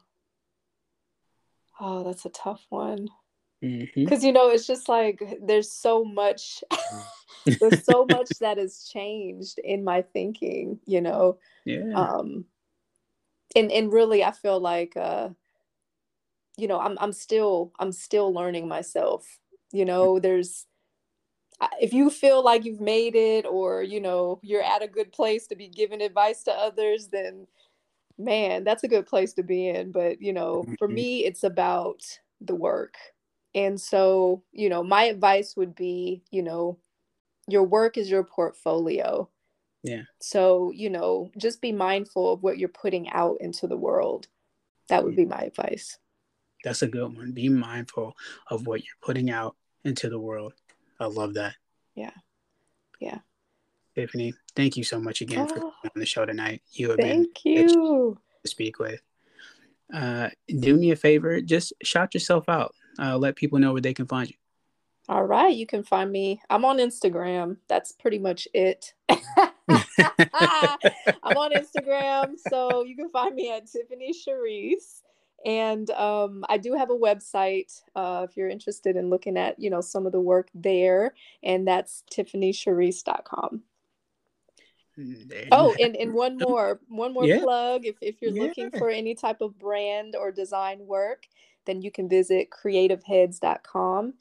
[SPEAKER 2] oh, that's a tough one. Because, you know, it's just like there's so much, there's so much that has changed in my thinking, you know.
[SPEAKER 1] Yeah.
[SPEAKER 2] Um, and, and really, I feel like, uh, you know i'm i'm still i'm still learning myself you know there's if you feel like you've made it or you know you're at a good place to be giving advice to others then man that's a good place to be in but you know for
[SPEAKER 1] Mhm.
[SPEAKER 2] me it's about the work and so you know my advice would be you know your work is your portfolio
[SPEAKER 1] Yeah.
[SPEAKER 2] so you know just be mindful of what you're putting out into the world that would be my advice
[SPEAKER 1] That's a good one. Be mindful of what you're putting out into the world. I love that.
[SPEAKER 2] Yeah. Yeah.
[SPEAKER 1] Tiffany, thank you so much again for
[SPEAKER 2] Oh,
[SPEAKER 1] coming on the show tonight. You have been
[SPEAKER 2] Thank you.
[SPEAKER 1] to speak with. uh, do me a favor, just shout yourself out. Uh, let people know where they can find you.
[SPEAKER 2] All right, you can find me. I'm on Instagram. That's pretty much it. I'm on Instagram, so you can find me at Tiffany Charesse. And um, I do have a website uh, if you're interested in looking at, you know, some of the work there, and that's tiffanycharesse.com. Oh, and, and one more, one more yeah. plug. If, if you're yeah. looking for any type of brand or design work, then you can visit creativeheads.com.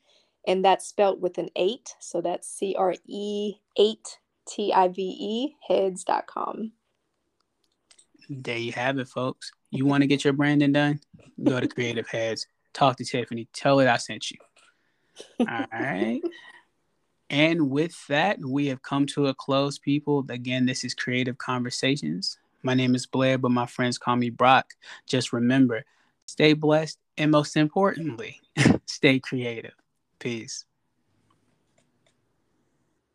[SPEAKER 2] And that's spelled with an eight. So that's C R E 8 T I V E heads.com.
[SPEAKER 1] There you have it, folks. You want to get your branding done? Go to Creative Heads. Talk to Tiffany. Tell her I sent you. All right. And with that, we have come to a close, people. Again, this is Creative Conversations. My name is Blair, but my friends call me Brock. Just remember, stay blessed, and most importantly, stay creative. Peace.